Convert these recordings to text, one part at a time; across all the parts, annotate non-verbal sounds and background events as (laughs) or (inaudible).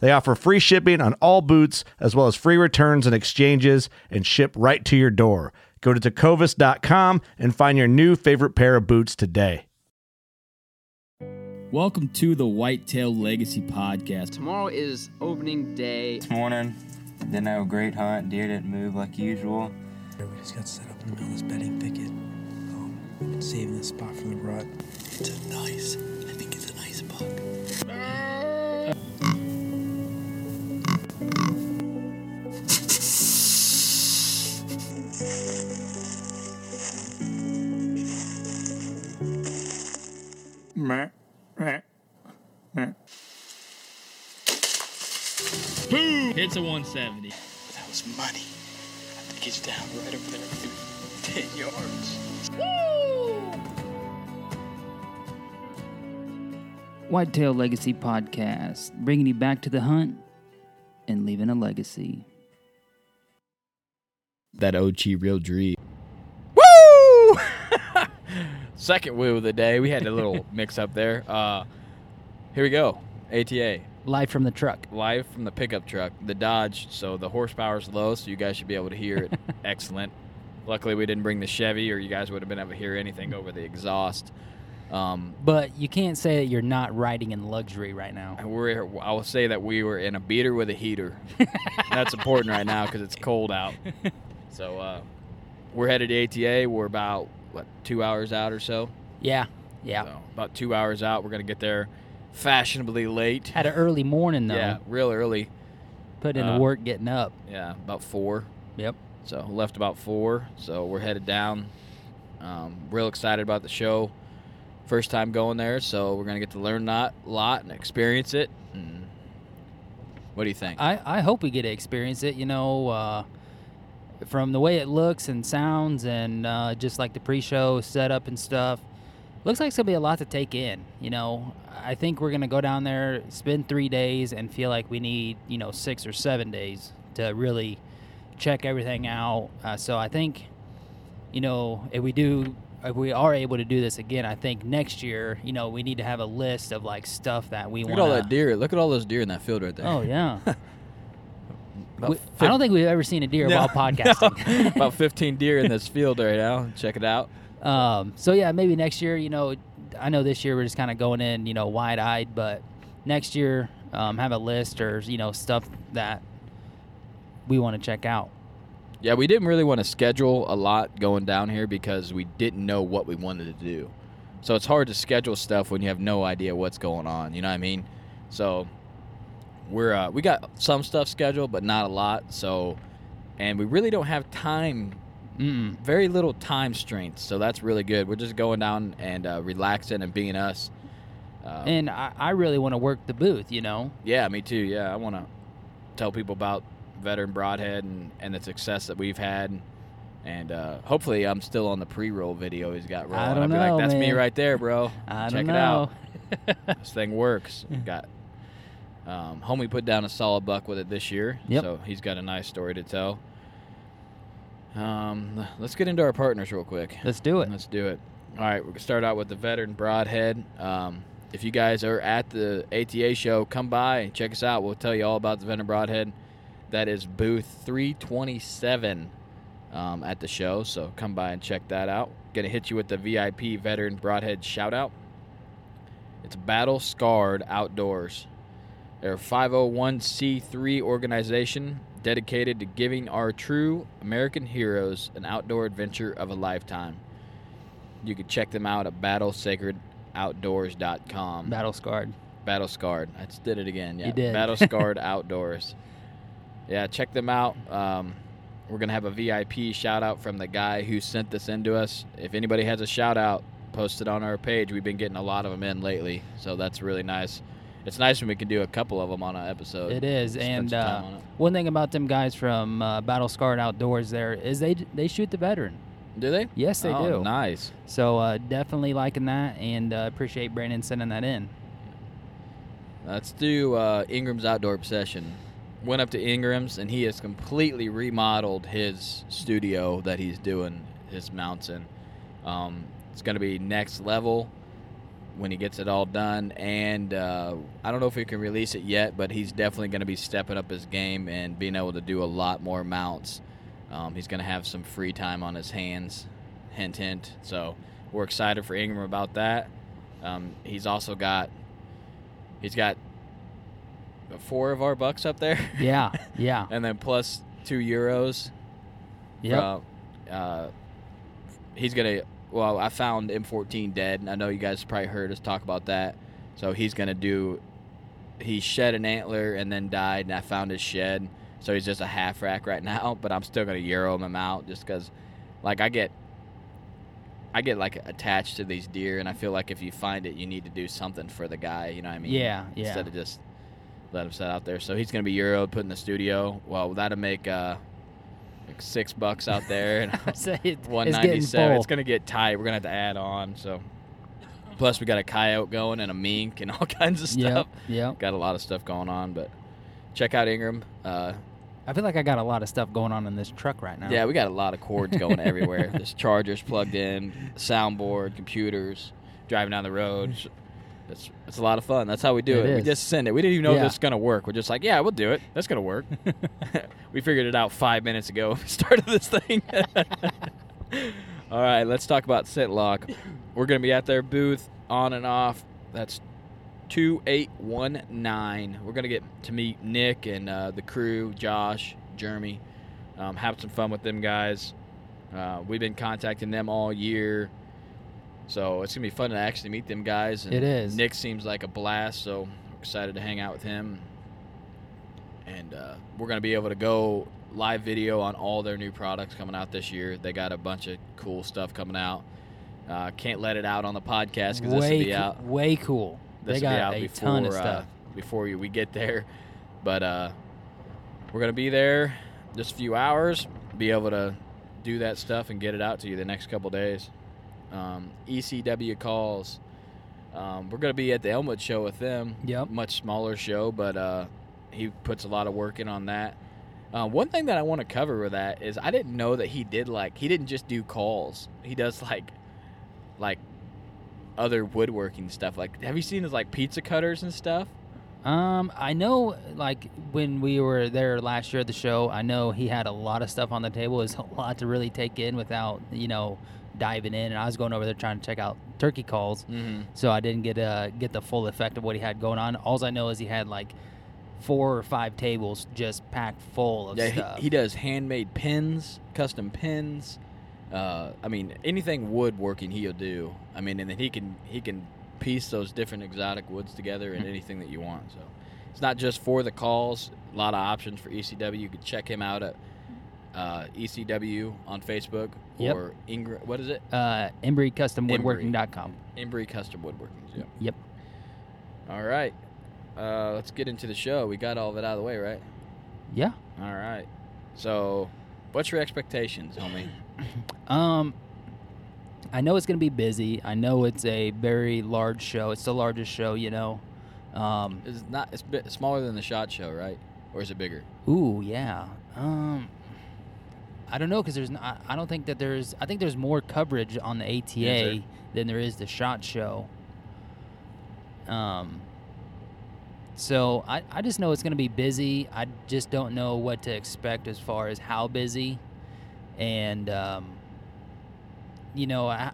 They offer free shipping on all boots, as well as free returns and exchanges, and ship right to your door. Go to tecovas.com and find your new favorite pair of boots today. Welcome to the Whitetail Legacy Podcast. Tomorrow is opening day. This morning, didn't have a great hunt. Deer didn't move like usual. We just got set up in the middle of this bedding thicket. Um, saving this spot for the rut. It's a nice, I think it's a nice buck. Meh, meh, meh. Boom! Hits a 170. That was money. I think he's down right over there, maybe 10 yards. Whitetail Legacy Podcast, bringing you back to the hunt and leaving a legacy. That OG real dream. Woo! (laughs) Second woo of the day. We had a little (laughs) mix up there. Uh, here we go. ATA. Live from the truck. Live from the pickup truck, the Dodge. So the horsepower's low, so you guys should be able to hear it. (laughs) Excellent. Luckily, we didn't bring the Chevy, or you guys would have been able to hear anything over the exhaust. Um, But you can't say that you're not riding in luxury right now. we're, I will say that we were in a beater with a heater. (laughs) That's important right now because it's cold out. (laughs) So uh, we're headed to ATA. We're about what two hours out or so. Yeah, yeah. So about two hours out. We're gonna get there fashionably late. Had an early morning though. Yeah, real early. Put in Uh, the work getting up. Yeah, about four. Yep. So left about four. So we're headed down. Um, real excited about the show. First time going there, so we're gonna get to learn a lot and experience it. And what do you think? I, I hope we get to experience it. You know, uh, from the way it looks and sounds, and uh, just like the pre-show setup and stuff, looks like it's gonna be a lot to take in. You know, I think we're gonna go down there, spend three days, and feel like we need you know six or seven days to really check everything out. Uh, so I think, you know, if we do. If we are able to do this again, I think next year, you know, we need to have a list of like stuff that we want. Look want. at all that deer. Look at all those deer in that field right there. Oh yeah. (laughs) We- I don't think we've ever seen a deer No, (laughs) while podcasting. (laughs) about 15 deer in this field right now. Check it out. um, so yeah, maybe next year. You know, I know this year we're just kind of going in, you know, wide eyed, but next year um, have a list or you know stuff that we want to check out. Yeah, we didn't really want to schedule a lot going down here because we didn't know what we wanted to do. So it's hard to schedule stuff when you have no idea what's going on. You know what I mean? So we're uh, we got some stuff scheduled, but not a lot. So and we really don't have time. Mm-mm. Very little time strength. So that's really good. We're just going down and uh, relaxing and being us. Uh, And I, I really want to work the booth. You know, yeah, me too. Yeah, I want to tell people about veteran broadhead and, and the success that we've had. And uh, hopefully, I'm still on the pre-roll video he's got rolling. I don't will be know, like, "That's me right there, bro. (laughs) I Check don't it out. (laughs) this thing works." got um, homie put down a solid buck with it this year, Yep. so he's got a nice story to tell. Um, let's get into our partners real quick. Let's do it. Let's do it. All right, we're gonna start out with the veteran Broadhead. Um, if you guys are at the ATA show, come by and check us out. We'll tell you all about the veteran Broadhead. That is booth 327 um, at the show, so come by and check that out. Gonna hit you with the VIP veteran Broadhead shout out. It's Battle Scarred Outdoors. They're a 501c3 organization dedicated to giving our true American heroes an outdoor adventure of a lifetime. You can check them out at battlesacredoutdoors.com. Battle scarred. Battle Scarred. I just did it again. Yeah. You did. Battle Scarred (laughs) Outdoors. Yeah, check them out. Um, we're gonna have a VIP shout out from the guy who sent this in to us. If anybody has a shout out, post it on our page. We've been getting a lot of them in lately, so that's really nice. It's nice when we can do a couple of them on an episode. It is, Spend and uh, on it. one thing about them guys from uh, Battle Scarred Outdoors there is they they shoot the veteran. Do they? Yes, they do. oh, do. Nice. So uh, definitely liking that, and uh, appreciate Brandon sending that in. Let's do uh, Ingram's Outdoor Obsession. Went up to Ingram's and he has completely remodeled his studio that he's doing his mounts in. Um, it's going to be next level when he gets it all done. And uh, I don't know if he can release it yet, but he's definitely going to be stepping up his game and being able to do a lot more mounts. Um, he's going to have some free time on his hands. Hint, hint. So we're excited for Ingram about that. Um, he's also got he's got four of our bucks up there. Yeah, (laughs) yeah, and then plus two euros. Yeah. Uh, uh, he's gonna. Well, I found M14 dead, and I know you guys probably heard us talk about that. So he's gonna do. He shed an antler and then died, and I found his shed. So he's just a half rack right now, (laughs) but I'm still gonna euro him out just because, like, I get. I get like attached to these deer, and I feel like if you find it, you need to do something for the guy. You know what I mean? Yeah, yeah. Instead of just let him set out there. So he's gonna be euro put in the studio. Well, that'll make uh, like six bucks out there, and (laughs) So it- it's one ninety seven. It's gonna get tight. We're gonna have to add on. So plus we got a coyote going and a mink and (laughs) all kinds of stuff. yep. Got a lot of stuff going on, but check out Ingram. Uh, I feel like I got a lot of stuff going on in this truck right now. yeah, we got a lot of cords going everywhere. (laughs) There's chargers plugged in, soundboard, computers, driving down the road. It's, it's a lot of fun. That's how we do It it. We just send it. We didn't even know Yeah. this was gonna work. We're just like, yeah, we'll do it. That's gonna work. (laughs) (laughs) we figured it out five minutes ago. We (laughs) started this thing. All right, let's talk about ScentLok. We're gonna be at their booth on and off. That's two eight one nine. We're gonna get to meet Nick and uh, the crew, Josh, Jeremy. Um, have some fun with them guys. Uh, we've been contacting them all year. So it's gonna be fun to actually meet them guys. And It is. Nick seems like a blast, so excited to hang out with him. And uh, we're gonna be able to go live video on all their new products coming out this year. They got a bunch of cool stuff coming out. Uh, can't let it out on the podcast because this will way, be out. way cool. This they got out a before ton of uh, stuff. before you, we get there. But uh, we're gonna be there just a few hours. Be able to do that stuff and get it out to you the next couple days. Um, ECW calls. Um, we're gonna be at the Elmwood show with them. Yep. Much smaller show, but uh, he puts a lot of work in on that. Uh, one thing that I want to cover with that is I didn't know that he did like he didn't just do calls. He does like like other woodworking stuff. Like, have you seen his like pizza cutters and stuff? Um, I know, like when we were there last year at the show, I know he had a lot of stuff on the table. It's (laughs) a lot to really take in without, you know, diving in. And I was going over there trying to check out turkey calls, Mm-hmm. so I didn't get uh get the full effect of what he had going on. All I know is he had like four or five tables just packed full of Yeah, stuff. he, he does handmade pins, custom pins. Uh, I mean, anything woodworking he'll do. I mean, and then he can he can piece those different exotic woods together Hmm. in anything that you want. So it's not just for the calls. A lot of options for ECW. You can check him out at uh, ECW on Facebook Yep. or Ingram. What is it? uh, EmbryCustomWoodworking.com. Embry Custom Woodworking. Yeah. Yep. All right. Uh, let's get into the show. We got all of it out of the way, right? Yeah. All right. So, what's your expectations, homie? (laughs) Um, I know it's going to be busy. I know it's a very large show. It's the largest show, you know. Um, It's not. It's bit smaller than the shot show, right? Or is it bigger? ooh, yeah. Um, I don't know because there's. n- I, I don't think that there's. I think there's more coverage on the ATA there? than there is the shot show. Um. So I, I just know it's going to be busy. I just don't know what to expect as far as how busy, and um, you know, h-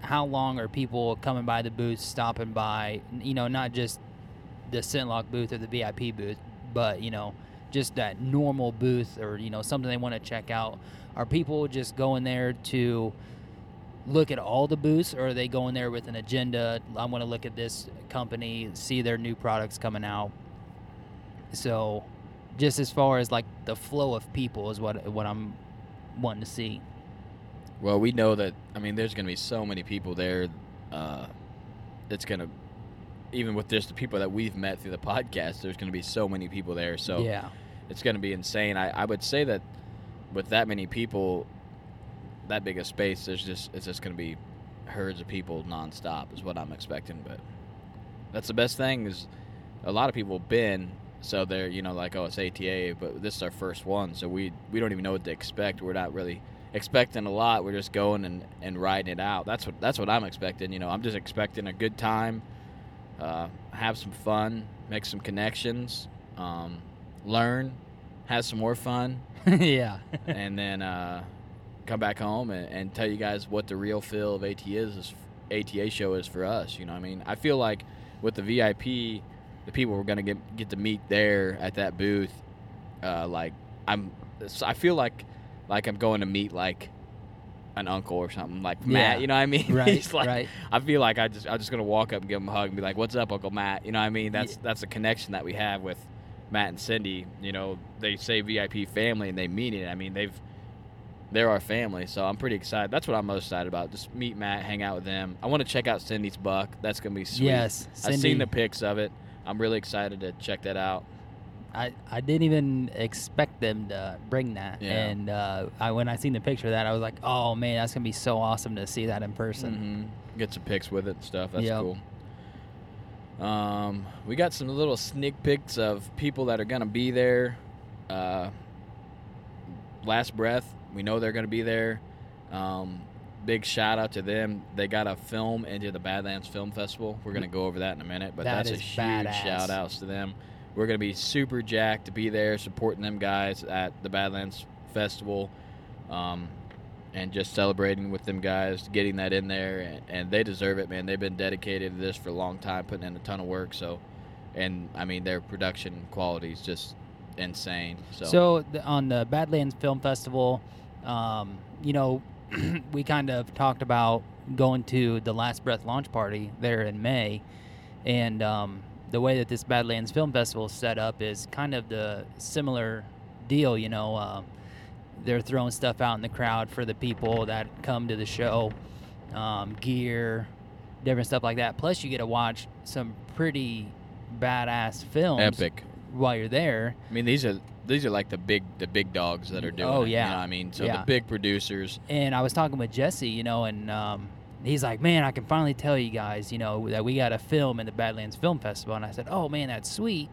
how long are people coming by the booth, stopping by? You know, not just the ScentLok booth or the VIP booth, but you know, just that normal booth or you know something they want to check out. Are people just going there to look at all the booths, or are they going there with an agenda? I want to look at this company, see their new products coming out. So, just as far as like the flow of people is what what I'm wanting to see. Well, we know that. I mean, there's going to be so many people there. Uh, it's going to, even with just the people that we've met through the podcast, there's going to be so many people there. So yeah, it's going to be insane. I, I would say that with that many people, that big a space, there's just it's just going to be herds of people nonstop is what I'm expecting. But that's the best thing is a lot of people have been so they're you know like oh it's ATA, but this is our first one, so we we don't even know what to expect. We're not really expecting a lot. We're just going and, and riding it out. That's what that's what I'm expecting. You know, I'm just expecting a good time, uh, have some fun, make some connections, um, learn, have some more fun, (laughs) yeah, and then uh, come back home and, and tell you guys what the real feel of ATA is, is ATA show is for us. You know, what I mean, I feel like with the VIP, the people we're gonna get get to meet there at that booth, uh, like I'm, I feel like like I'm going to meet like an uncle or something like Matt. You know what I mean? (laughs) Right, like, right. I feel like I just I'm just gonna walk up and give him a hug and be like, "What's up, Uncle Matt?" You know what I mean? That's Yeah. that's a connection that we have with Matt and Cindy. You know, they say VIP family and they mean it. I mean, they've they're our family, so I'm pretty excited. That's what I'm most excited about. Just meet Matt, hang out with them. I want to check out Cindy's buck. That's gonna be sweet. Yes, I've seen the pics of it. I'm really excited to check that out. I, I didn't even expect them to bring that, Yeah. and uh, I when I seen the picture of that, I was like, oh man, that's gonna be so awesome to see that in person. Mm-hmm. Get some pics with it and stuff. That's Yep. cool. Um, we got some little sneak pics of people that are gonna be there. Uh, last breath, we know they're gonna be there. Um, big shout out to them. They got a film into the Badlands Film Festival. We're gonna go over that in a minute, but That that's a huge badass. shout outs to them. We're gonna be super jacked to be there supporting them guys at the Badlands Festival. Um, and just celebrating with them guys, getting that in there, and, and they deserve it, man. They've been dedicated to this for a long time, putting in a ton of work. So, and I mean, their production quality is just insane. So, So, the, on the Badlands Film Festival, um, you know, (clears throat) we kind of talked about going to the Last Breath launch party there in May, and um, the way that this Badlands Film Festival is set up is kind of the similar deal. You know, um, they're throwing stuff out in the crowd for the people that come to the show, um, gear, different stuff like that. Plus, you get to watch some pretty badass films epic. while you're there. I mean, these are these are like the big the big dogs that are doing. Oh, it, yeah. you know I mean, so Yeah. the big producers. and I was talking with Jesse, you know, and um, he's like, "Man, I can finally tell you guys, you know, that we got a film in the Badlands Film Festival." And I said, "Oh man, that's sweet."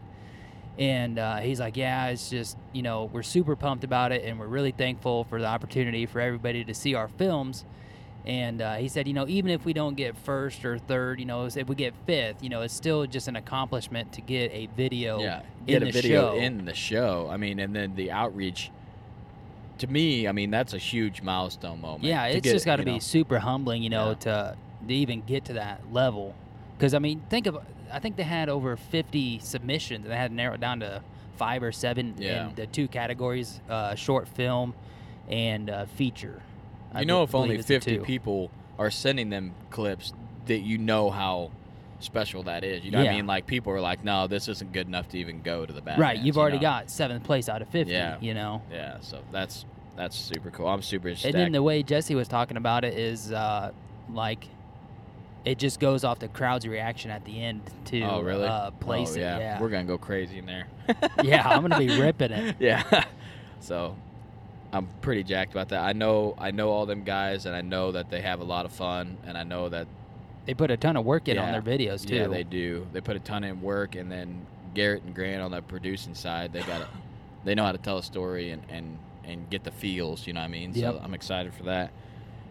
And uh, he's like, "Yeah, it's just, you know, we're super pumped about it, and we're really thankful for the opportunity for everybody to see our films." And uh, he said, you know, even if we don't get first or third, you know, if we get fifth, you know, it's still just an accomplishment to get a video yeah, in get a the video show. in the show. I mean, and then the outreach. To me, I mean, that's a huge milestone moment. Yeah, it's get just got to be know. super humbling, you know, Yeah. to to even get to that level. Because I mean, think of, I think they had over 50 submissions. They had narrowed it down to five or seven Yeah. in the two categories: uh, short film and uh, feature. I You know, be- if only believe it's the 50 people are sending them clips, that you know how special that is. You know what I mean? Like people are like, no, this isn't good enough to even go to the Badlands. right, you've you already know? got seventh place out of 50. Yeah. You know. Yeah, so that's that's super cool. I'm super And then the way Jesse was talking about it is uh, like it just goes off the crowd's reaction at the end to oh, really? uh, place oh, it. yeah. Yeah, We're gonna go crazy in there. (laughs) (laughs) yeah, I'm gonna be ripping it. (laughs) yeah. so I'm pretty jacked about that. I know I know all them guys and I know that they have a lot of fun and I know that They put a ton of work in on their videos too. Yeah, they do. They put a ton in work and then Garrett and Grant on the producing side, they got it. They know how to tell a story and, and and get the feels. You know what I mean? Yep. So I'm excited for that.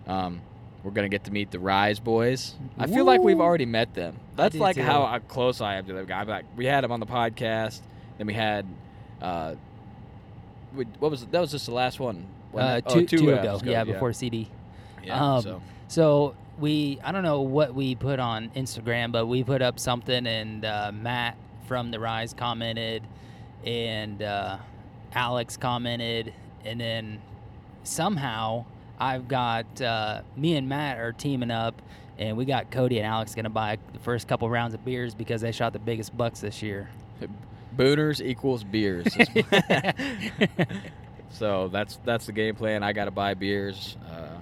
Um, we're gonna get to meet the Rise boys. I feel like we've already met them. That's like too. how uh, close I am to them guy. Like we had them on the podcast. Then we had, uh, we, what was it? that was just the last one. Uh, it? Oh, two, two ago, yeah, before CD. Yeah. Um, so So we, I don't know what we put on Instagram, but we put up something, and uh, Matt from the Rise commented, and uh, Alex commented, and then somehow I've got uh, me and Matt are teaming up, and we got Cody and Alex gonna buy the first couple rounds of beers because they shot the biggest bucks this year. booners equals beers. (laughs) (laughs) so that's that's the game plan. I got to buy beers. Uh,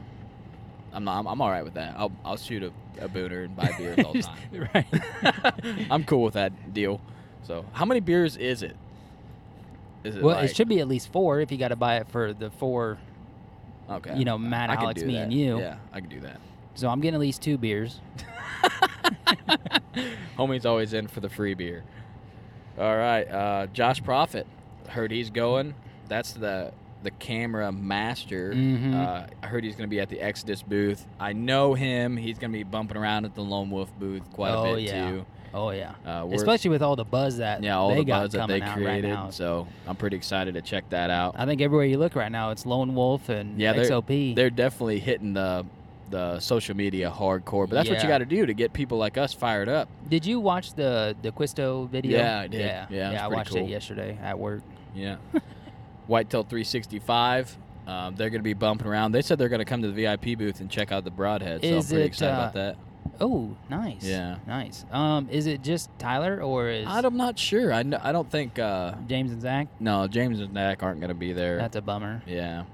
I'm not. I'm, I'm all right with that. I'll I'll shoot a, a booner and buy beers all the (laughs) time. right. I'm cool with that deal. So how many beers is it? Is it well, like, it should be at least four if you got to buy it for the four. Okay? you know, Matt, I Alex, me, that. and you. Yeah, I can do that. So I'm getting at least two beers. (laughs) (laughs) Homie's always in for the free beer. All right, uh, Josh Profit. Heard he's going. That's the the camera master. Mhm. Uh, I heard he's going to be at the Exodus booth. I know him. He's going to be bumping around at the Lone Wolf booth quite Oh, a bit yeah. too. Oh yeah, Uh, especially with all the buzz that yeah, all they the got buzz that they created. right. So I'm pretty excited to check that out. I think everywhere you look right now, it's Lone Wolf and Yeah, they're, XOP. they're definitely hitting the the social media hardcore. But that's what you got to do to get people like us fired up. Did you watch the the Quisto video? Yeah, I did. Yeah, Yeah, was I watched cool. it yesterday at work. Yeah. Whitetail 365. Um, they're going to be bumping around. They said they're going to come to the VIP booth and check out the broadhead. So Is I'm pretty it, excited uh, about that. Oh, nice. Yeah. nice. Um, is it just Tyler or is I'm not sure. I, kn- I don't think. Uh, James and Zach? no, James and Dak aren't going to be there. That's a bummer. yeah.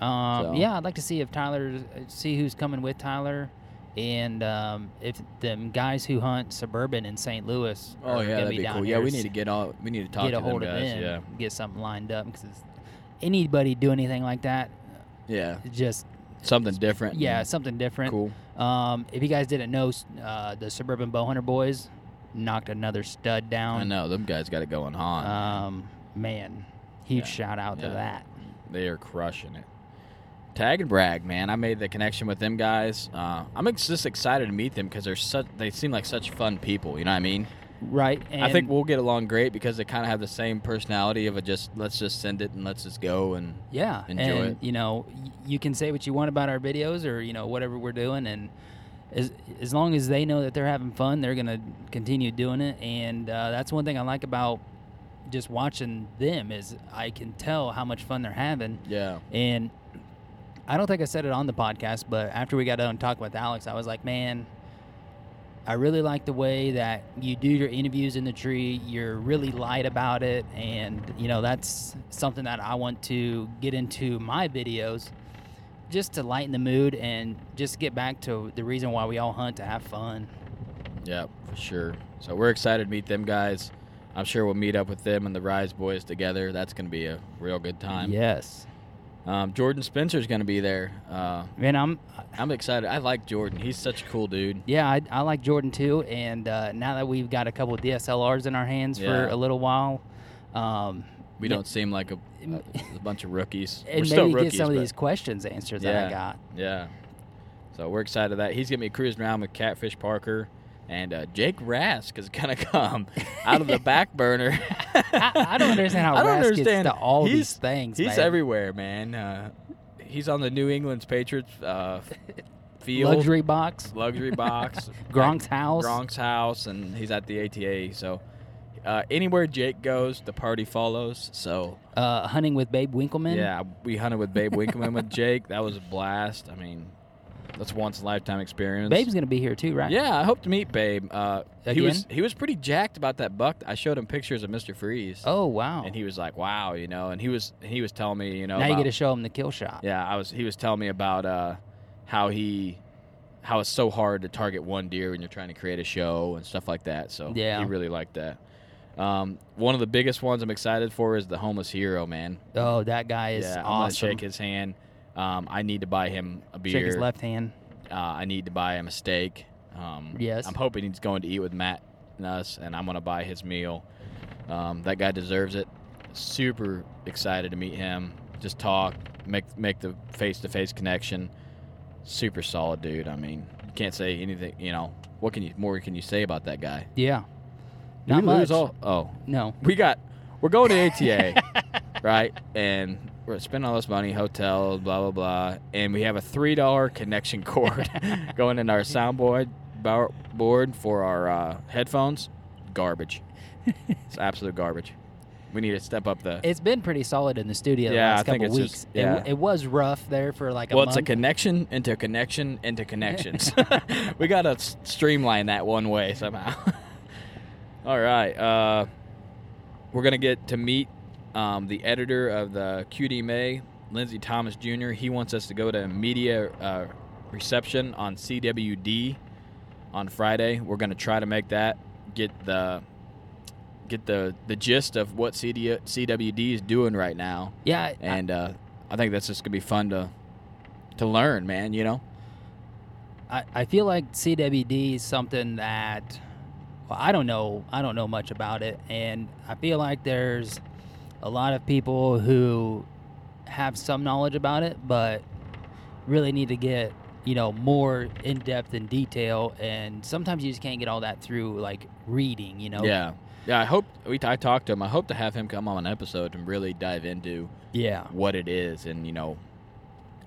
Um, So- yeah, I'd like to see if Tyler, see who's coming with Tyler, and um, if them guys who hunt suburban in St. Louis. Oh are yeah, gonna that'd be down cool. here, Yeah, we need to get all. We need to talk get to a hold them of guys. them, Yeah. get something lined up because anybody do anything like that, Yeah. just Something different. yeah, something different. Cool. Um, if you guys didn't know, uh, the suburban bowhunter boys knocked another stud down. I know them guys got it going on. Um, man, huge Yeah, shout out to that. They are crushing it. Tag and brag, man. I made the connection with them guys. Uh, I'm just excited to meet them because they're such. They seem like such fun people. You know what I mean? Right. And I think we'll get along great because they kind of have the same personality of a just let's just send it and let's just go and Yeah, enjoy and, it. You know, y- you can say what you want about our videos or you know whatever we're doing, and as as long as they know that they're having fun, they're gonna continue doing it. And uh, that's one thing I like about just watching them is I can tell how much fun they're having. yeah, And I don't think I said it on the podcast, but after we got done talking with Alex, I was like, man. I really like the way that you do your interviews in the tree. You're really light about it, and you know that's something that I want to get into my videos, just to lighten the mood and just get back to the reason why we all hunt to have fun. yeah, for sure. So we're excited to meet them guys. I'm sure we'll meet up with them and the Rise boys together. That's going to be a real good time. Yes, Um, Jordan Spencer's going to be there. Uh, man, I'm I'm excited. I like Jordan. He's such a cool dude. yeah, I, I like Jordan too, and uh, now that we've got a couple of DSLRs in our hands for a little while, um, We don't seem like a, a, a bunch of rookies. (laughs) and we're still maybe rookies, get some of these questions answered that I got. Yeah. So we're excited that he's gonna be cruising around with Catfish Parker and uh, Jake Rask is gonna come out of the back (laughs) burner. I, I don't understand how (laughs) I don't Rask understand. gets to all he's, these things. He's man. everywhere, man. Uh, he's on the New England Patriots uh, field, Luxury box, luxury box, (laughs) Gronk's house. Gronk's house, and he's at the ATA. So uh, anywhere Jake goes, the party follows. So Uh, hunting with Babe Winkelman. yeah, we hunted with Babe Winkelman with Jake. That was a blast. I mean, that's once in a lifetime experience. Babe's gonna be here too, right? Yeah, I hope to meet Babe. Uh, he Again? was he was pretty jacked about that buck. I showed him pictures of Mister Freeze. Oh wow. and he was like, "Wow," you know. And he was he was telling me, you know, now you about- get to show him the kill shot. yeah, I was he was telling me about uh, how he how it's so hard to target one deer when you're trying to create a show and stuff like that. So Yeah. he really liked that. Um, one of the biggest ones I'm excited for is the homeless hero, man. Oh, that guy is yeah, I'm gonna awesome. shake his hand. Um, I need to buy him a beer. Shake his left hand. Uh, I need to buy him a steak. Um, Yes. I'm hoping he's going to eat with Matt and us, and I'm going to buy his meal. Um, that guy deserves it. Super excited to meet him. just talk, make make the face to face connection. Super solid dude. I mean, you can't say anything. You know, what can you more can you say about that guy? Yeah. Did Not much. all? Oh, No. we got we're going to ATA, (laughs) right? And we're spending all this money, hotel, blah blah blah, and we have a three dollar connection cord (laughs) going in our soundboard bar- board for our uh, headphones. Garbage. it's absolute garbage. We need to step up the. It's been pretty solid in the studio the Yeah, last I think couple it's weeks. just- yeah. it, was rough there for like a well, month. it's a connection into connection into connections. (laughs) we gotta streamline that one way somehow. (laughs) All right, uh, we're gonna get to meet um, the editor of the QD May, Lindsay Thomas Jr. He wants us to go to a media uh, reception on CWD on Friday. We're gonna try to make that get the get the the gist of what CD, CWD is doing right now yeah, I- and uh, I think that's just gonna be fun to to learn, man. You know, I, I feel like CWD is something that well, I don't know I don't know much about it and I feel like there's a lot of people who have some knowledge about it but really need to get you know more in depth and detail and sometimes you just can't get all that through like reading you know yeah, yeah. I hope we I talked to him. I hope to have him come on an episode and really dive into yeah what it is and you know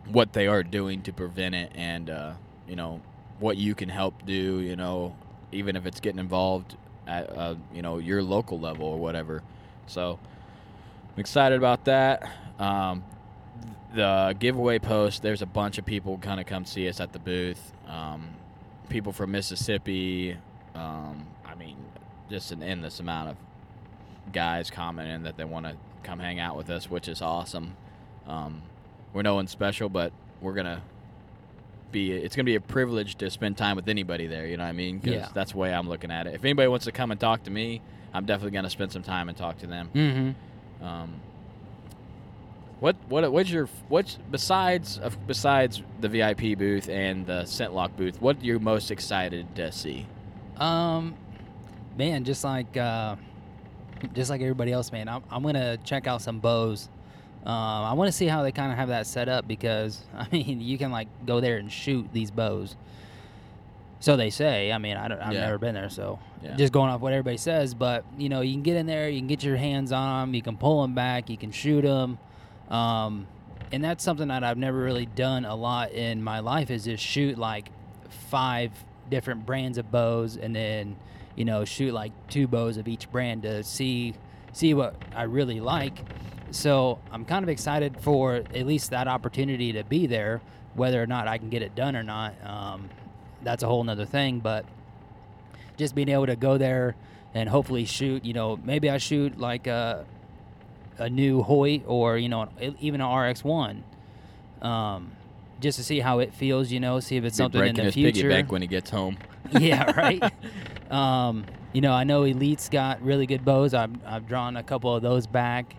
what they are doing to prevent it, and uh, you know what you can help do. You know, even if it's getting involved at uh, you know your local level or whatever. So I'm excited about that. Um, the giveaway post, there's a bunch of people kind of come see us at the booth. Um, people from Mississippi. Um, I mean, just an endless amount of guys commenting that they want to come hang out with us, which is awesome. Um, we're no one special, but we're gonna be. It's gonna be a privilege to spend time with anybody there. You know what I mean? 'Cause Yeah. that's the way I'm looking at it. If anybody wants to come and talk to me, I'm definitely gonna spend some time and talk to them. mm-hmm Um, what what what's your what's besides besides the VIP booth and the ScentLok booth? What you're you most excited to see? Um, man, just like uh, just like everybody else, man, I'm, I'm gonna check out some bows. Um, I want to see how they kind of have that set up because (laughs) I mean, you can like go there and shoot these bows. So they say. I mean, I don't, I've Yeah. never been there, so Yeah. just going off what everybody says. But you know, you can get in there, you can get your hands on them, you can pull them back, you can shoot them. Um, and that's something that I've never really done a lot in my life is just shoot like five different brands of bows and then you know shoot like two bows of each brand to see see what I really like. So I'm kind of excited for at least that opportunity to be there, whether or not I can get it done or not. Um, that's a whole nother thing, but just being able to go there and hopefully shoot, you know, maybe I shoot like a a new Hoyt or you know even an RX1, um, just to see how it feels. You know, see if it's Be something in the his future. piggy bank when he gets home. (laughs) yeah, right. (laughs) um, you know, I know Elite's got really good bows. I've I've drawn a couple of those back,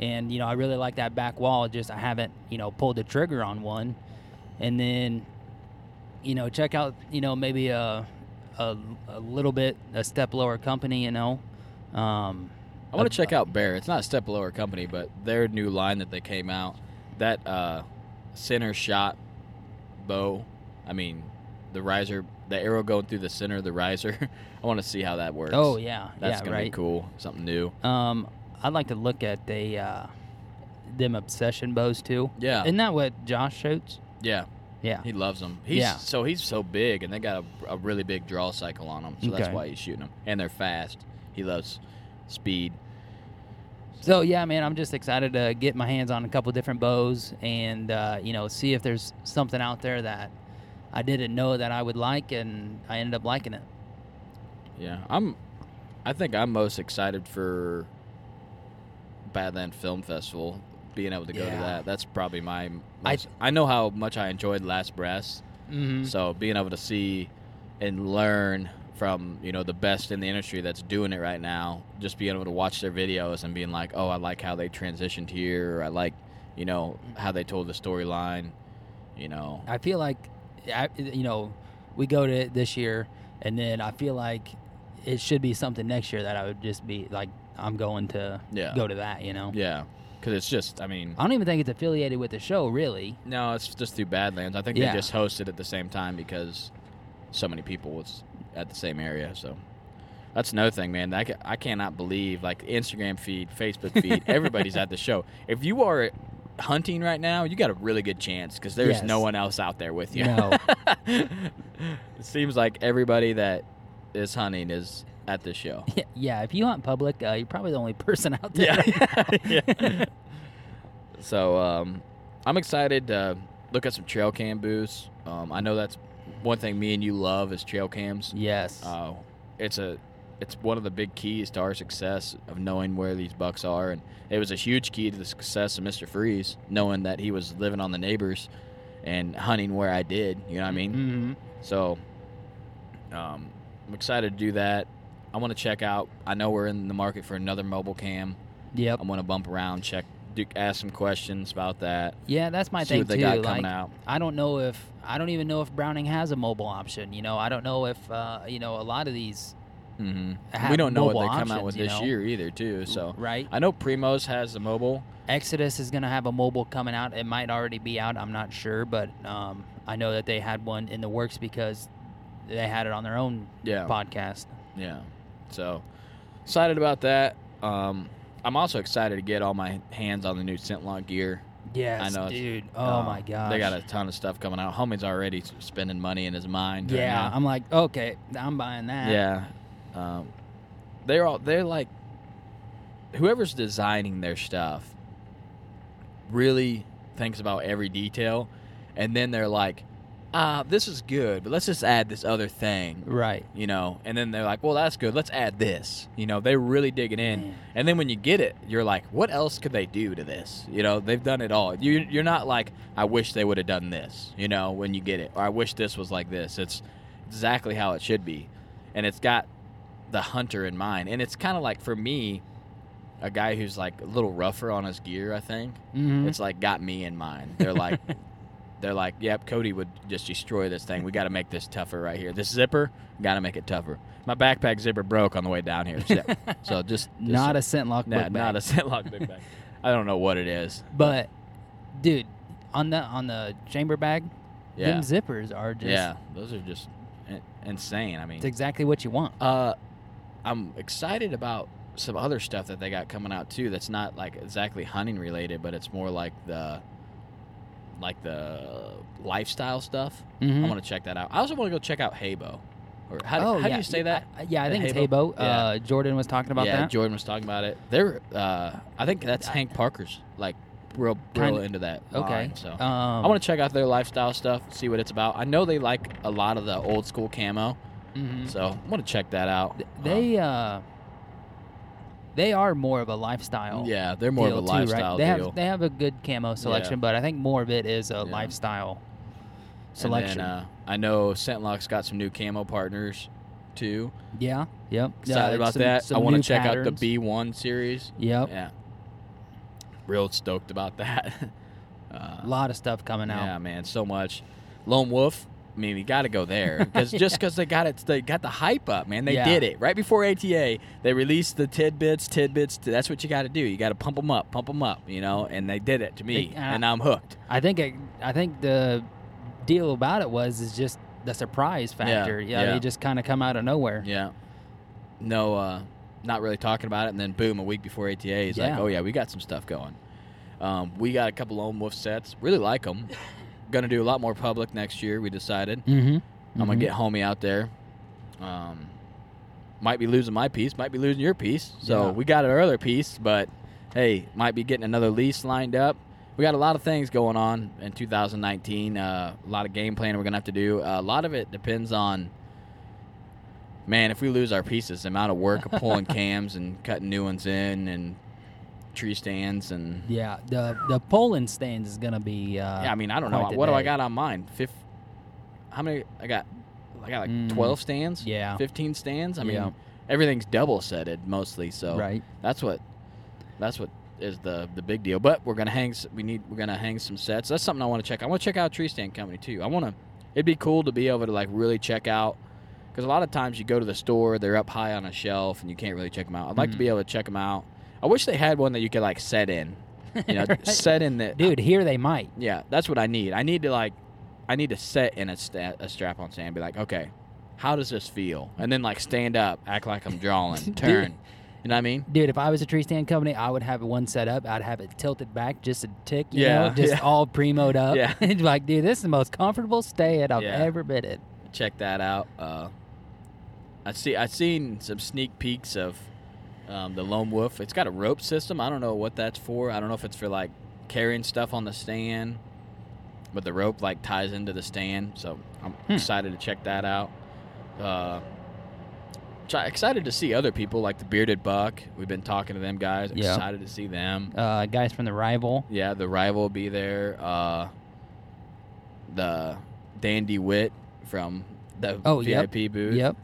and you know, I really like that back wall. Just I haven't you know pulled the trigger on one, and then you know check out you know maybe a a, a little bit a step lower company. You know. Um, I want to check out Bear. It's not a step lower company, but their new line that they came out, that uh, center shot bow. I mean, the riser, the arrow going through the center of the riser. (laughs) I want to see how that works. Oh yeah, that's yeah, gonna right. be cool. Something new. Um, I'd like to look at the uh, them obsession bows too. Yeah. Isn't that what Josh shoots? Yeah, Yeah. he loves them. He's Yeah. so he's so big, and they got a, a really big draw cycle on them, so that's why he's shooting them. And they're fast. He loves speed. So yeah, man, I'm just excited to get my hands on a couple different bows and uh, you know see if there's something out there that I didn't know that I would like, and I ended up liking it. Yeah, I'm. I think I'm most excited for Badland Film Festival. Being able to go to that, that's probably my. I- Most, I, know how much I enjoyed Last Breath, Mm-hmm. so being able to see and learn from you know the best in the industry that's doing it right now, just being able to watch their videos and being like, oh, I like how they transitioned here, or I like, you know, how they told the storyline, you know. I feel like, I, you know, we go to it this year, and then I feel like it should be something next year that I would just be like, I'm going to Yeah. go to that. You know. Yeah, because it's just. I mean, I don't even think it's affiliated with the show, really. no, it's just through Badlands. I think Yeah. they just hosted at the same time because so many people was at the same area. So that's no thing, man. I, ca- I cannot believe like Instagram feed, Facebook (laughs) feed, everybody's at the show. If you are hunting right now, you got a really good chance because there's Yes. no one else out there with you. No. (laughs) it seems like everybody that is hunting is at the show. (laughs) Yeah, yeah, if you hunt public, uh, you're probably the only person out there. Yeah. (laughs) (laughs) yeah. So um, I'm excited to look at some trail cam booths. Um, I know that's one thing me and you love is trail cams. yes. Uh, it's a it's one of the big keys to our success of knowing where these bucks are, and it was a huge key to the success of Mr. Freeze, knowing that he was living on the neighbors and hunting where I did. You know what I mean? hmm So um, I'm excited to do that. I want to check out. I know we're in the market for another mobile cam. Yep. I'm going to bump around, check, do, ask some questions about that. Yeah, that's my see thing what they too. got like, out. I don't know if I don't even know if Browning has a mobile option. You know, I don't know if uh, you know a lot of these. hmm Have We don't know what they come out with this know? year either, too. So right, I know Primos has a mobile. Exodus is gonna have a mobile coming out. It might already be out. I'm not sure, but um, I know that they had one in the works because they had it on their own Yeah. podcast. Yeah. So excited about that. Um, I'm also excited to get all my hands on the new ScentLok gear. Yes, I know dude. Oh Uh, my gosh. They got a ton of stuff coming out. Homie's already spending money in his mind. right Yeah, now. I'm like, okay, I'm buying that. Yeah. Um, they're all they're like whoever's designing their stuff really thinks about every detail and then they're like, ah, this is good, but let's just add this other thing. Right. You know, and then they're like, well, that's good. Let's add this. You know, they really dig it in. Man. And then when you get it, you're like, what else could they do to this? You know, they've done it all. You, you're not like, I wish they would have done this, you know, when you get it, or I wish this was like this. It's exactly how it should be. And it's got the hunter in mind. And it's kind of like, for me, a guy who's like a little rougher on his gear, I think, Mhm. it's like got me in mind. They're like, (laughs) they're like, yep, Cody would just destroy this thing. We got to make this tougher right here. This zipper, got to make it tougher. My backpack zipper broke on the way down here. So, (laughs) so just, just Not a ScentLok Nah, not a ScentLok big bag. I don't know what it is. But, dude, on the on the chamber bag, Yeah, them zippers are just yeah, those are just insane. I mean, it's exactly what you want. uh, I'm excited about some other stuff that they got coming out too. That's not like exactly hunting related, but it's more like the like the lifestyle stuff. Mhm. I want to check that out. I also want to go check out Habo. Or how, do- oh, how yeah. do you say that? I- yeah, I The think it's Habo? Habo. Uh, Jordan was talking about yeah, that. Jordan was talking about it. They're, uh, I think that's Hank Parker's like real, real into that. okay. line, so Um, I want to check out their lifestyle stuff, see what it's about. I know they like a lot of the old school camo, mhm. so I want to check that out. Th- They uh, they are more of a lifestyle. Yeah, they're more of a too, right? lifestyle They deal. have they have a good camo selection, but I think more of it is a Yeah. lifestyle selection. then, uh, I know ScentLok's got some new camo partners too. yeah. Yep. Excited about some- that. some I want to check out the B1 series. Yep. Yeah, real stoked about that. (laughs) uh, A lot of stuff coming out. Yeah, man, so much. Lone Wolf. I mean, you got to go there because (laughs) just because they got it, they got the hype up, man. They Yeah. did it right before ATA. They released the tidbits, tidbits. That's what you got to do. You got to pump them up, pump them up, you know. And they did it to me, They- uh, and I'm hooked. I think it, I think the deal about it was is just the surprise factor. Yeah, yeah. they just kind of come out of nowhere. Yeah. No, uh, not really talking about it, and then boom, a week before ATA, he's like, "Oh yeah, we got some stuff going." Um, we got a couple Lone Wolf sets. Really like them. (laughs) Gonna do a lot more public next year. We decided. Mm-hmm. I'm gonna get homie out there. Um, might be losing my piece, might be losing your piece. So Yeah. we got our other piece, but hey, might be getting another lease lined up. We got a lot of things going on in 2019. Uh, a lot of game planning we're gonna have to do. Uh, a lot of it depends on. Man, if we lose our pieces, the amount of work of pulling (laughs) cams and cutting new ones in and tree stands and Yeah, the the polling stands is gonna be. Uh, yeah, I mean, I don't know. What do I got on mine? Fif- How many? I got. I got like Mm. twelve stands. Yeah. Fifteen stands. I mean, Yeah. everything's double setted mostly. So Right. that's what. That's what is the the big deal. But we're gonna hang. s- We need. We're gonna hang some sets. That's something I want to check. I want to check out Tree Stand Company too. I want to. It'd be cool to be able to like really check out. Because a lot of times you go to the store, they're up high on a shelf, and you can't really check them out. I'd like to Mhm. be able to check them out. I wish they had one that you could like set in. You know, (laughs) Right. set in the Dude, here they might. Yeah, that's what I need. I need to like, I need to set in a, sta- a strap on stand. And be like, okay, how does this feel? And then like stand up, act like I'm drawing, (laughs) turn. You know what I mean? Dude, if I was a tree stand company, I would have one set up. I'd have it tilted back just a tick, you Yeah, know, just yeah. all premoed up. Yeah. (laughs) It's like, dude, this is the most comfortable stand I've Yeah. ever been in. Check that out. Uh, I see. I've seen some sneak peeks of um, the Lone Wolf. It's got a rope system. I don't know what that's for. I don't know if it's for like carrying stuff on the stand, but the rope like ties into the stand. So I'm Hmm. excited to check that out. Uh, try, excited to see other people like the Bearded Buck. We've been talking to them guys. Yeah. Excited to see them. Uh, guys from the rival. Yeah, the rival will be there. Uh, the Dandy Wit from the Oh, yep. VIP booth. Yep.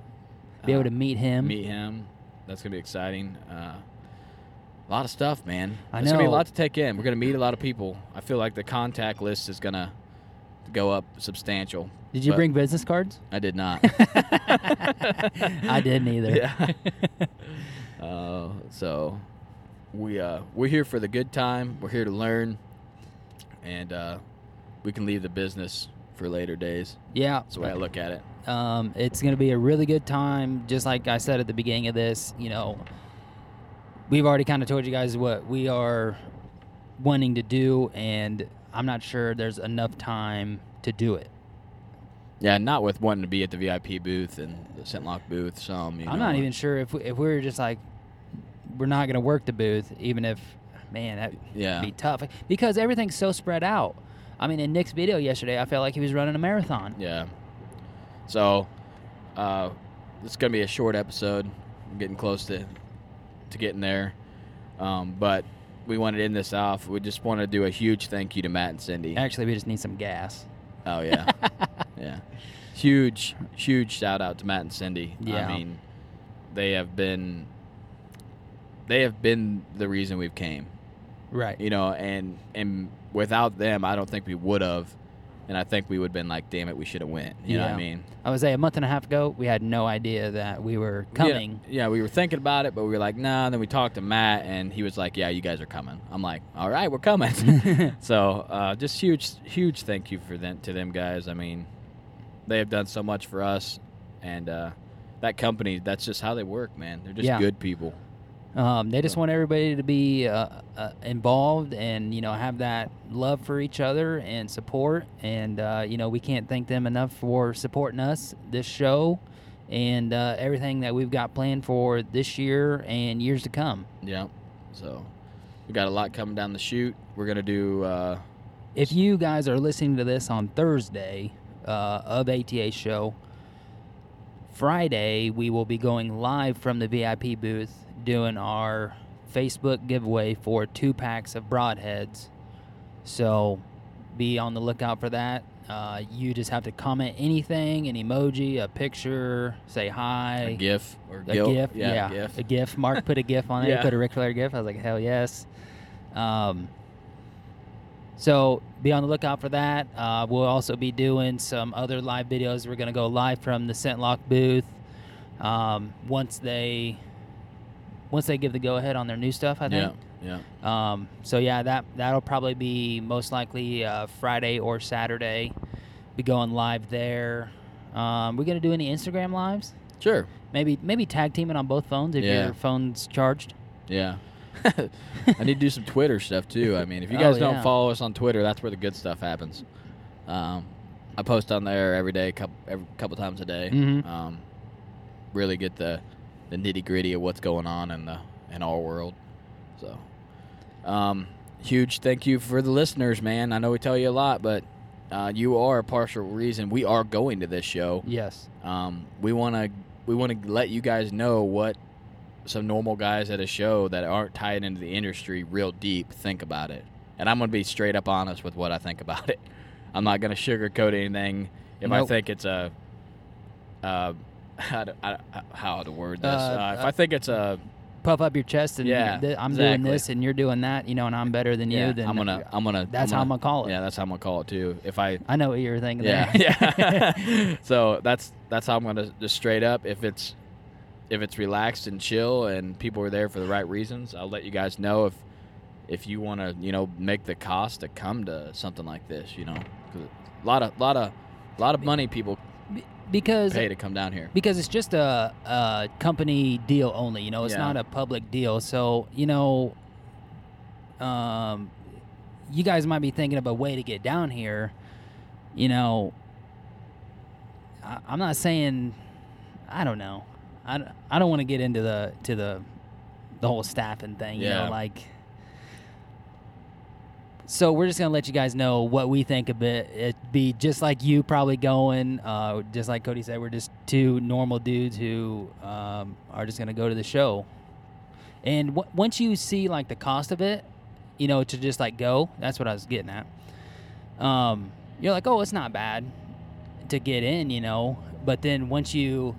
Be able Uh, to meet him. Meet him. That's gonna be exciting. Uh, a lot of stuff, man. I It's gonna be a know. lot to take in. We're gonna meet a lot of people. I feel like the contact list is gonna go up substantial. Did you but bring business cards? I did not. (laughs) I didn't either. Yeah. (laughs) uh, so we uh, we're here for the good time. We're here to learn, and uh, we can leave the business for later days. yeah. That's the way I look at it. Um, it's going to be a really good time. Just like I said at the beginning of this, you know, we've already kind of told you guys what we are wanting to do, and I'm not sure there's enough time to do it. Yeah, not with wanting to be at the VIP booth and the ScentLok booth. Some, you I'm know, not even sure if we, if we were just like we're not going to work the booth, even if man that'd Yeah. be tough because everything's so spread out. I mean, in Nick's video yesterday, I felt like he was running a marathon. Yeah. So, uh, it's gonna be a short episode. I'm getting close to to getting there, um, but we wanted to end this off. We just want to do a huge thank you to Matt and Cindy. Actually, we just need some gas. Oh yeah, (laughs) yeah. Huge, huge shout out to Matt and Cindy. Yeah. I mean, they have been they have been the reason we've came. Right. You know, and and without them, I don't think we would have. And I think we would have been like, damn it, we should have went. You know what I mean? I was say a month and a half ago, we had no idea that we were Yeah, coming. Yeah, we were thinking about it, but we were like, nah. And then we talked to Matt, and he was like, yeah, you guys are coming. I'm like, all right, we're coming. (laughs) (laughs) so uh, just huge, huge thank you for them to them guys. I mean, they have done so much for us, and uh, that company, that's just how they work, man. They're just Yeah. good people. Um, they just want everybody to be uh, uh, involved and you know have that love for each other and support. And uh, you know we can't thank them enough for supporting us this show and uh, everything that we've got planned for this year and years to come. Yeah. So we got a lot coming down the chute. We're gonna do. Uh, If you guys are listening to this on Thursday uh, of ATA show, Friday we will be going live from the VIP booth doing our Facebook giveaway for two packs of broadheads. So be on the lookout for that. Uh, you just have to comment anything, an emoji, a picture, say hi. a GIF or A GIF. GIF, Yeah, yeah, GIF. a GIF. Mark put a GIF on it. (laughs) Yeah. Put a Ric Flair GIF. I was like, hell yes. Um, so be on the lookout for that. Uh, we'll also be doing some other live videos. We're gonna go live from the ScentLok booth um, once they once they give the go ahead on their new stuff. I think. Yeah. Yeah. Um, so yeah, that that'll probably be most likely uh, Friday or Saturday. Be going live there. Um, we gonna do any Instagram lives? Sure. Maybe maybe tag teaming on both phones if Yeah. your phone's charged. Yeah. (laughs) I need to do some Twitter stuff too. I mean, if you Oh, guys don't yeah. follow us on Twitter, that's where the good stuff happens. Um, I post on there every day, couple every couple times a day. Mm-hmm. Um, really get the the nitty gritty of what's going on in the in our world. So, um, huge thank you for the listeners, man. I know we tell you a lot, but uh, you are a partial reason we are going to this show. Yes. Um, we want to we want to let you guys know what some normal guys at a show that aren't tied into the industry real deep think about it. And I'm going to be straight up honest with what I think about it. I'm not going to sugarcoat anything. If I think it's a uh, how to, I, how to word this? Uh, Uh, if uh, I think it's a Puff up your chest and Yeah, th- I'm doing this and you're doing that, you know, and I'm better than yeah, you. Then I'm gonna I'm gonna that's how I'm gonna call it. Yeah, that's how I'm gonna call it too. If I I know what you were thinking. yeah, yeah. (laughs) (laughs) so that's that's how I'm gonna just straight up. If it's if it's relaxed and chill and people are there for the right reasons, I'll let you guys know. If if you want to, you know, make the cost to come to something like this, you know, 'Cause a lot of, lot of, lot of money people because pay to come down here. because it's just a, a company deal only. You know, it's Yeah. not a public deal. So you know, um, you guys might be thinking of a way to get down here. You know, I, I'm not saying. I don't know. I, don't- I don't want to get into the to the the whole staffing thing. You Yeah. know, like. So we're just gonna let you guys know what we think of it. It'd be just like you probably going, uh, just like Cody said. We're just two normal dudes who um, are just gonna go to the show. And w- once you see like the cost of it, you know, to just like go. That's what I was getting at. Um, you're like, oh, it's not bad to get in, you know. But then once you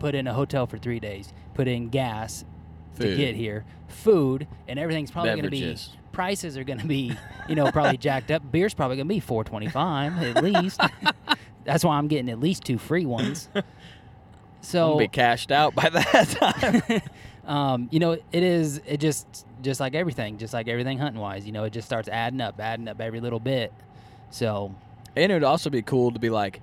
put in a hotel for three days, put in gas to get here, food, and everything's probably going to be. Prices are going to be, you know, probably jacked up. Beer's probably going to be four twenty five at least. (laughs) That's why I'm getting at least two free ones. (laughs) So gonna be cashed out by that (laughs) time. um, you know, it is it just just like everything, just like everything hunting wise. You know, it just starts adding up, adding up every little bit. So And it would also be cool to be like,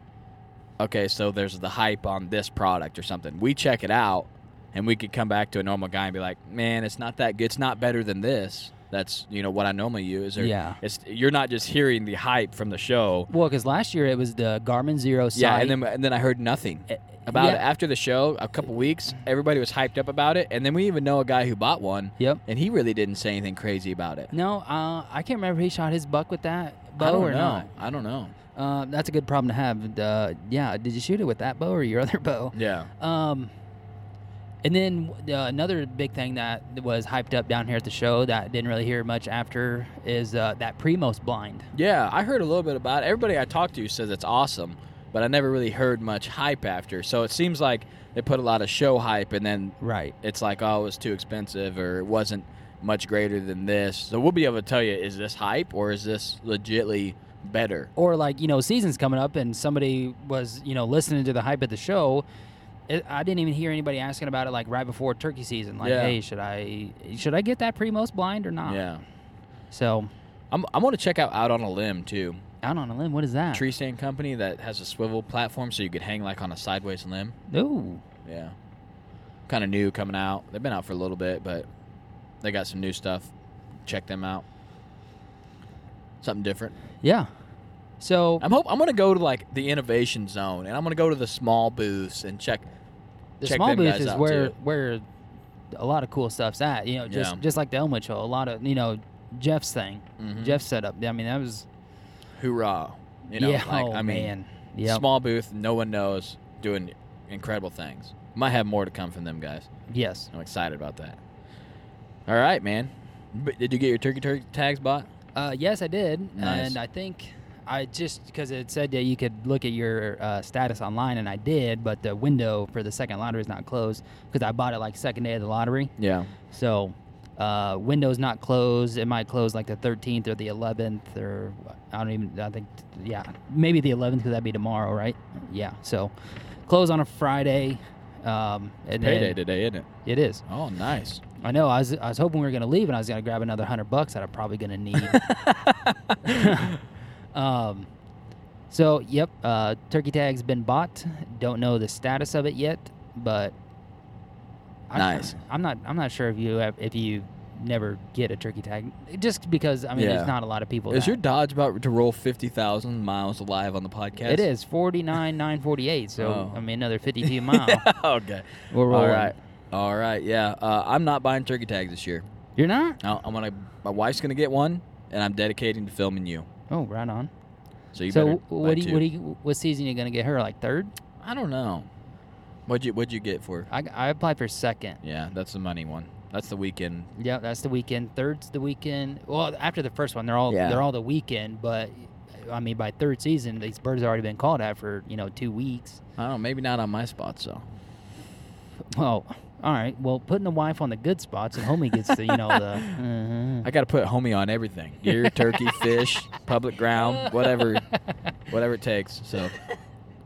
okay, so there's the hype on this product or something. We check it out, and we could come back to a normal guy and be like, man, it's not that good. It's not better than this. That's you know what I normally use. Or Yeah. it's you're not just hearing the hype from the show. well, because last year it was the Garmin Xero sight. Yeah, and then and then I heard nothing Eh, about yeah. it after the show. A couple weeks, everybody was hyped up about it, and then we even know a guy who bought one. Yep. And he really didn't say anything crazy about it. No, uh, I can't remember if he shot his buck with that bow I don't or know. not. I don't know. Uh, that's a good problem to have. Uh, yeah, did you shoot it with that bow or your (laughs) other bow? Yeah. Um, and then uh, another big thing that was hyped up down here at the show that didn't really hear much after is uh, that Primos blind. Yeah, I heard a little bit about it. Everybody I talked to says it's awesome, but I never really heard much hype after. So it seems like they put a lot of show hype, and then Right. it's like, oh, it was too expensive, or it wasn't much greater than this. So we'll be able to tell you, is this hype or is this legitly better? Or like you know, season's coming up, and somebody was you know listening to the hype at the show. It, I didn't even hear anybody asking about it like right before turkey season. Like, Yeah. hey, should I should I get that Primos blind or not? Yeah, So I'm. I'm to check out Out on a Limb too. out on a limb, what is that? Tree stand company that has a swivel platform, so you could hang like on a sideways limb. Ooh. Yeah. Kind of new coming out. They've been out for a little bit, but they got some new stuff. Check them out. Something different. Yeah. So I'm hope I'm gonna go to like the innovation zone, and I'm gonna go to the small booths and check. the check small booth is where too. where a lot of cool stuff's at. You know, just Yeah. just like the Elmwood show, a lot of you know Jeff's thing, Mhm. Jeff's setup. I mean, that was Hoorah! You know, yeah. like oh I mean, yeah, small booth, no one knows, doing incredible things. Might have more to come from them guys. yes. I'm excited about that. All right, man. But did you get your turkey turkey tags bought? Uh, yes, I did, Nice. and I think I just because it said that you could look at your uh, status online, and I did, but the window for the second lottery is not closed because I bought it like second day of the lottery. Yeah. So, uh, window's not closed. It might close like the 13th or the 11th, or I don't even. I think, yeah, maybe the 11th because that'd be tomorrow, right? Yeah. So, close on a Friday. Um, and Payday then today, isn't it? it is. Oh, nice. I know. I was I was hoping we were gonna leave, and I was gonna grab another hundred bucks that I'm probably gonna need. (laughs) um, so yep, uh, turkey tag's been bought. Don't know the status of it yet, but I- Nice. I'm not. I'm not sure if you have, if you never get a turkey tag, just because I mean, Yeah. there's not a lot of people. Is that- your Dodge about to roll fifty thousand miles alive on the podcast? It is forty nine nine forty eight. So Oh. I mean, another fifty two (laughs) mile. okay. We're All right. All right. Yeah. Uh, I'm not buying turkey tags this year. You're not? No, I'm gonna. My wife's gonna get one, and I'm dedicating to filming you. Oh, right on. So you so better. what buy do you, two. what do you, what season you gonna get her? Like third? I don't know. What'd you What'd you get for? I, I applied for second. Yeah, that's the money one. That's the weekend. Yeah, that's the weekend. Third's the weekend. Well, after the first one, they're all Yeah. they're all the weekend. But I mean, by third season, these birds have already been called out for you know two weeks. I don't know. Maybe not on my spot. So Well, all right. Well, putting the wife on the good spots, and homie gets the you know the. (laughs) uh I got to put homie on everything: deer, turkey, (laughs) fish, public ground, whatever, whatever it takes. So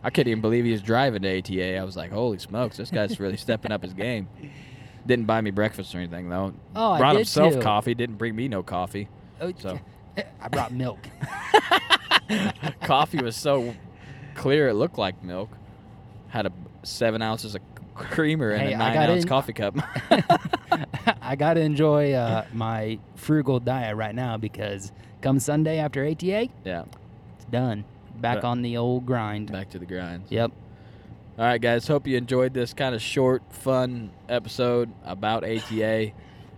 I couldn't even believe he was driving to ATA. I was like, "Holy smokes, this guy's really stepping up his game." Didn't buy me breakfast or anything though. Oh, I Brought himself too. coffee. Didn't bring me no coffee. Oh, So. (laughs) I brought milk. coffee was so clear it looked like milk. Had a seven ounces of creamer and Hey, a nine ounce in- coffee cup. (laughs) (laughs) I got to enjoy uh, my frugal diet right now because come Sunday after ATA, yeah, it's done. Back But- on the old grind. back to the grind. Yep. All right, guys. Hope you enjoyed this kind of short, fun episode about ATA.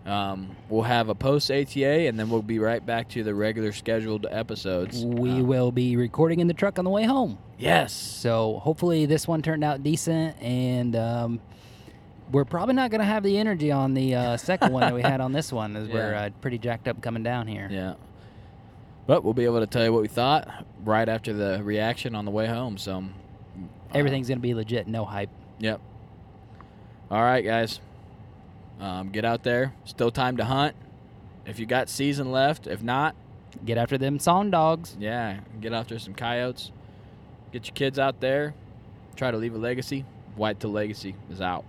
Um, we'll have a post ATA, and then we'll be right back to the regular scheduled episodes. We Uh, will be recording in the truck on the way home. Yes. So hopefully this one turned out decent, and um, we're probably not going to have the energy on the uh, second one that we had on this one, as (laughs) we're uh, pretty jacked up coming down here. Yeah. But we'll be able to tell you what we thought right after the reaction on the way home. So uh, Everything's going to be legit, no hype. Yep. All right, guys. Um, get out there. Still time to hunt. If you got season left, if not, Get after them song dogs. yeah, get after some coyotes. Get your kids out there. Try to leave a legacy. White to Legacy is out.